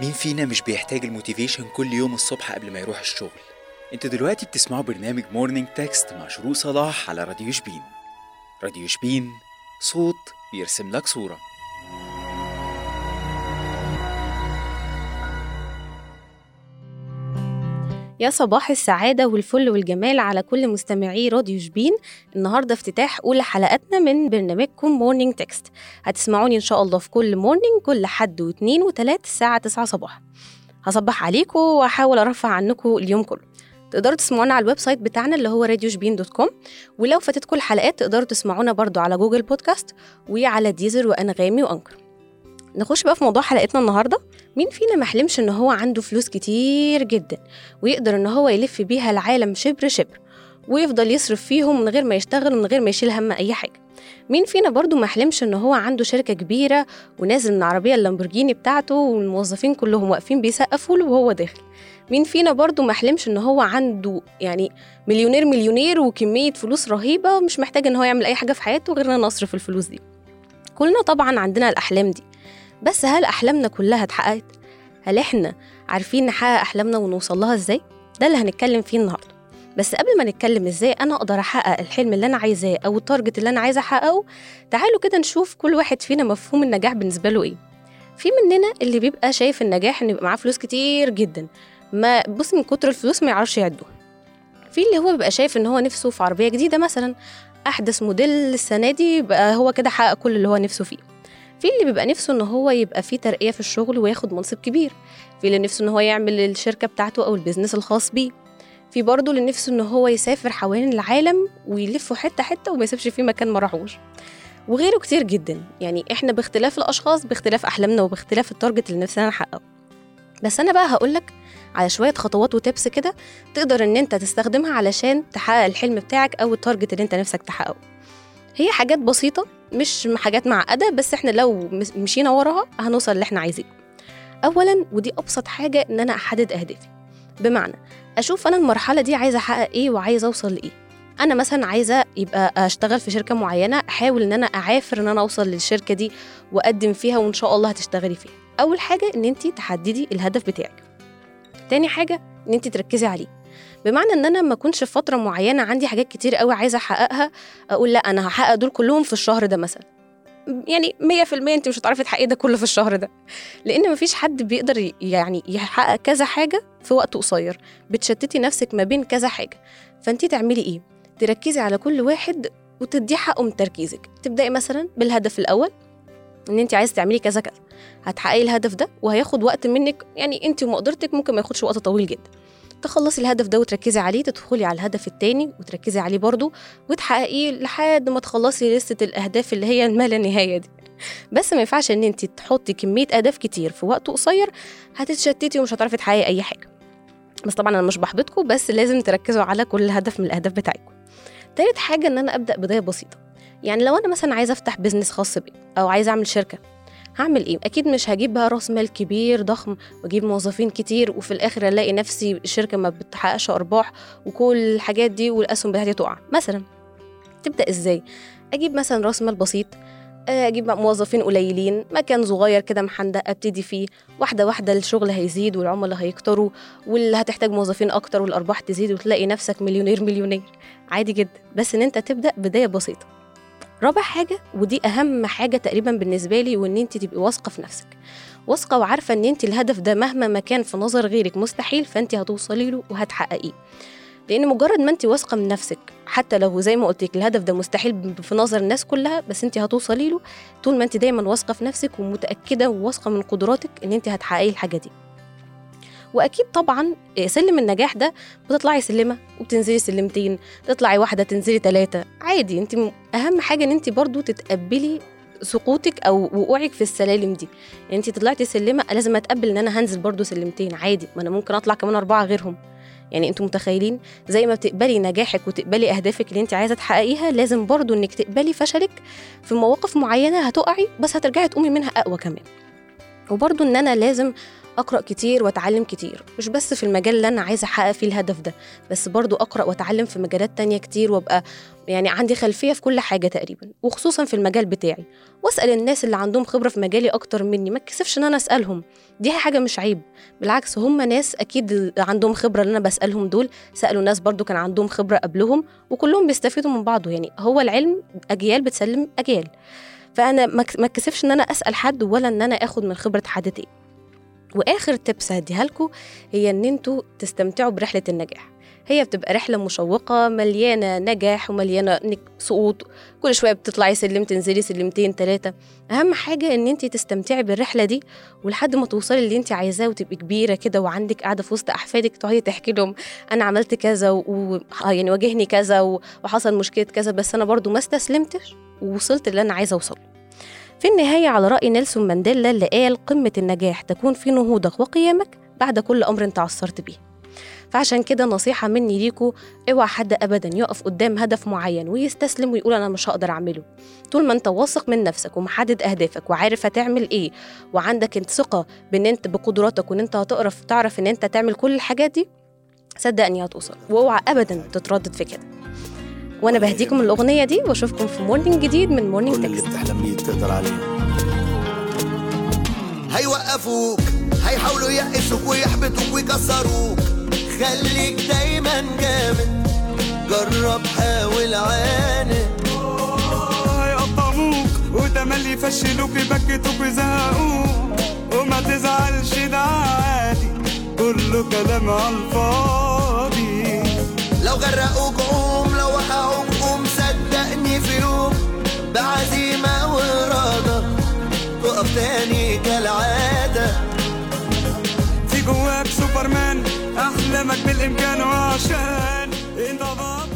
مين فينا مش بيحتاج ال motivation كل يوم الصبح قبل ما يروح الشغل؟ أنتوا دلوقتي بتسمعوا برنامج Morning Text مع شروق صلاح على راديو شبين. راديو شبين صوت بيرسم لك صورة. يا صباح السعادة والفل والجمال على كل مستمعي راديو شبين. النهاردة افتتاح أولى حلقاتنا من برنامجكم Morning Text هتسمعوني إن شاء الله في كل morning كل حد واثنين وتلات الساعة تسعة صباحا هصبح عليكم وأحاول أرفه عنكم اليوم كله. تقدروا تسمعونا على ال website بتاعنا اللي هو راديو شبين dot com. ولو فاتتكم الحلقات تقدروا تسمعونا برضو على Google Podcast وعلى Deezer وأنغامي و Anchor. نخش بقى في موضوع حلقتنا النهارده. مين فينا ما حلمش إن هو عنده فلوس كتير جدا ويقدر إن هو يلف بيها العالم شبر شبر ويفضل يصرف فيهم من غير ما يشتغل ومن غير ما يشيل هم أي حاجة؟ مين فينا برضو ما حلمش إن هو عنده شركة كبيرة ونازل من العربيه اللامبورجيني بتاعته والموظفين كلهم واقفين بيسقفوا له وهو داخل؟ مين فينا برضو ما حلمش إن هو عنده يعني مليونير مليونير وكمية فلوس رهيبة ومش محتاج إن هو يعمل أي حاجة في حياته غير إن نصرف الفلوس دي؟ كلنا طبعا عندنا الأحلام دي. بس هل أحلامنا كلها اتحققت؟ هل إحنا عارفين نحقق أحلامنا ونوصل لها إزاي؟ ده اللي هنتكلم فيه النهاردة. بس قبل ما نتكلم إزاي أنا أقدر أحقق الحلم اللي أنا عايزاه أو التارجت اللي أنا عايزة أحققه تعالوا كده نشوف كل واحد فينا مفهوم النجاح بالنسبة له إيه. في مننا اللي بيبقى شايف النجاح إن يبقى معاه فلوس كتير جدا. ما بص من كتر الفلوس ما يعرفش يعدوها في اللي هو بيبقى شايف إن هو نفسه في عربية جديدة مثلا أحدث موديل السنة دي بقى هو كده حقق كل اللي هو نفسه فيه. في اللي بيبقى نفسه إن هو يبقى فيه ترقية في الشغل وياخد منصب كبير. في اللي نفسه إن هو يعمل الشركة بتاعته أو ال business الخاص بيه. في برضه اللي نفسه إن هو يسافر حوالين العالم ويلفه حتة حتة وما يسيبش فيه مكان ما راحوش. وغيره كتير جدا. يعني إحنا باختلاف الأشخاص باختلاف أحلامنا وباختلاف ال target اللي نفسنا نحققه. بس أنا بقى هقولك على شوية خطوات و tips كده تقدر إن أنت تستخدمها علشان تحقق الحلم بتاعك أو ال target اللي أنت نفسك تحققه. هي حاجات بسيطة مش حاجات معقدة بس إحنا لو مشينا وراها هنوصل اللي إحنا عايزينه. اولا ودي أبسط حاجة إن أنا أحدد أهدافي. بمعنى أشوف أنا المرحلة دي عايزة أحقق إيه وعايزة أوصل لإيه. أنا مثلا عايزة يبقى أشتغل في شركة معينة أحاول إن أنا أعافر إن أنا أوصل للشركة دي وأقدم فيها وإن شاء الله هتشتغلي فيها. أول حاجة إن انت تحددي الهدف بتاعك. تاني حاجة إن انت تركزي عليه. بمعنى إن أنا ما أكونش في فترة معينة عندي حاجات كتير قوي عايزة أحققها أقول لأ أنا هحقق دول كلهم في الشهر ده مثلا. يعني 100% أنت مش هتعرفي تحققي ده كله في الشهر ده. لأن مفيش حد بيقدر يعني يحقق كذا حاجة في وقت قصير. بتشتتي نفسك ما بين كذا حاجة. فأنت تعملي إيه؟ تركزي على كل واحد وتديه حقه من تركيزك. تبدأي مثلا بالهدف الأول إن أنت عايزة تعملي كذا كذا. هتحققي الهدف ده وهياخد وقت منك. يعني أنت ومقدرتك ممكن ما ياخدش وقت طويل جدا. تخلصي الهدف ده وتركزي عليه تدخلي على الهدف التاني وتركزي عليه برضه وتحققيه لحد ما تخلصي لستة الأهداف اللي هي ما لا نهاية دي. بس ما ينفعش إن انت تحطي كمية أهداف كتير في وقت قصير هتتشتتي ومش هتعرفي تحققي أي حاجة. بس طبعا أنا مش بحبطكم بس لازم تركزوا على كل هدف من الأهداف بتاعتكم. تالت حاجة إن أنا أبدأ بداية بسيطة. يعني لو أنا مثلا عايزة أفتح business خاص بي أو عايزة أعمل شركة هعمل إيه؟ أكيد مش هجيب بقى راس مال كبير ضخم وأجيب موظفين كتير وفي الآخر ألاقي نفسي الشركة ما بتحققش أرباح وكل الحاجات دي والاسهم بتاعتي تقع. مثلا تبدأ إزاي؟ أجيب مثلا راس مال بسيط أجيب موظفين قليلين مكان صغير كده محندق أبتدي فيه واحدة واحدة الشغل هيزيد والعملاء هيكتروا واللي هتحتاج موظفين أكتر والأرباح تزيد وتلاقي نفسك مليونير مليونير. عادي جدا. بس إن أنت تبدأ بداية بسيطة. رابع حاجة ودي أهم حاجة تقريبا بالنسبة لي وإن أنت تبقي واثقة في نفسك. واثقة وعارفة إن أنت الهدف ده مهما ما كان في نظر غيرك مستحيل فأنت هتوصلي له وهتحققيه. لأن مجرد ما أنت واثقة من نفسك حتى لو زي ما قلت لك الهدف ده مستحيل في نظر الناس كلها بس أنت هتوصلي له طول ما أنت دايما واثقة في نفسك ومتأكدة وواثقة من قدراتك إن أنت هتحققي الحاجة دي. وأكيد طبعا سلم النجاح ده بتطلعي سلمة وبتنزلي سلمتين تطلعي واحدة تنزلي ثلاثة عادي انت أهم حاجة إن انت برضو تتقبلي سقوطك أو وقوعك في السلالم دي. يعني انت طلعتي سلمة لازم أتقبل إن أنا هنزل برضو سلمتين عادي. ما أنا ممكن أطلع كمان أربعة غيرهم. يعني أنتوا متخيلين؟ زي ما بتقبلي نجاحك وتقبلي أهدافك اللي انت عايزة تحققيها لازم برضو إنك تقبلي فشلك في مواقف معينة هتقعي بس هترجعي تقومي منها أقوى كمان. وبرضو إن أنا لازم أقرأ كتير وأتعلم كتير مش بس في المجال اللي أنا عايزة أحقق فيه الهدف ده بس برضو أقرأ وأتعلم في مجالات تانية كتير وأبقى يعني عندي خلفية في كل حاجة تقريبا وخصوصا في المجال بتاعي. وأسأل الناس اللي عندهم خبرة في مجالي أكتر مني ما اتكسفش إن أنا أسألهم دي حاجة مش عيب. بالعكس هم ناس أكيد عندهم خبرة اللي أنا بسألهم دول سألوا ناس برضو كان عندهم خبرة قبلهم وكلهم بيستفيدوا من بعضه يعني هو العلم أجيال بتسلم أجيال. فأنا ما اتكسفش إن أنا أسأل حد ولا إن أنا آخد من خبرة حد تاني. وآخر تبس هديها لكم هي إن أنتوا تستمتعوا برحلة النجاح. هي بتبقى رحلة مشوقة مليانة نجاح ومليانة انك سقوط كل شوية بتطلعي سلم تنزلي سلمتين ثلاثة أهم حاجة إن انت تستمتعي بالرحلة دي ولحد ما توصلي اللي انت عايزاه وتبقي كبيرة كده وعندك قاعدة في وسط أحفادك تقعدي تحكي لهم أنا عملت كذا و... يعني واجهني كذا و... وحصل مشكلة كذا بس أنا برضو ما استسلمتش ووصلت اللي أنا عايزة أوصله. في النهاية على رأي نيلسون مانديلا اللي قال قمة النجاح تكون في نهوضك وقيامك بعد كل أمر أنت عصرت بيه. فعشان كده نصيحة مني ليكوا اوعى حد أبدا يقف قدام هدف معين ويستسلم ويقول أنا مش هقدر أعمله. طول ما أنت واثق من نفسك ومحدد أهدافك وعارف هتعمل إيه وعندك ثقة بإن أنت بقدراتك وإن أنت هتعرف تعرف إن أنت تعمل كل الحاجات دي صدقني هتوصل وأوعى أبدا تتردد في كده. وأنا بهديكم الأغنية دي وأشوفكم في morning جديد من Morning كل اللي Text بتحلم بيه تقدر عليه. هيوقفوك هيحاولوا يقسوك ويحبطوك ويكسروك. خليك دايما جامد. جرب حاول عاند هيقطعوك وتملي يفشلوك يبكتوك ويزهقوك وما تزعلش ده عادي. كله كلام على الفاضي. لو غرقوك قوم. لو وقعوك قوم. صدقني في يوم بعزيمة وإرادة. تقف تاني في جواك سوبرمان احلامك بالامكان وعشان انت بطل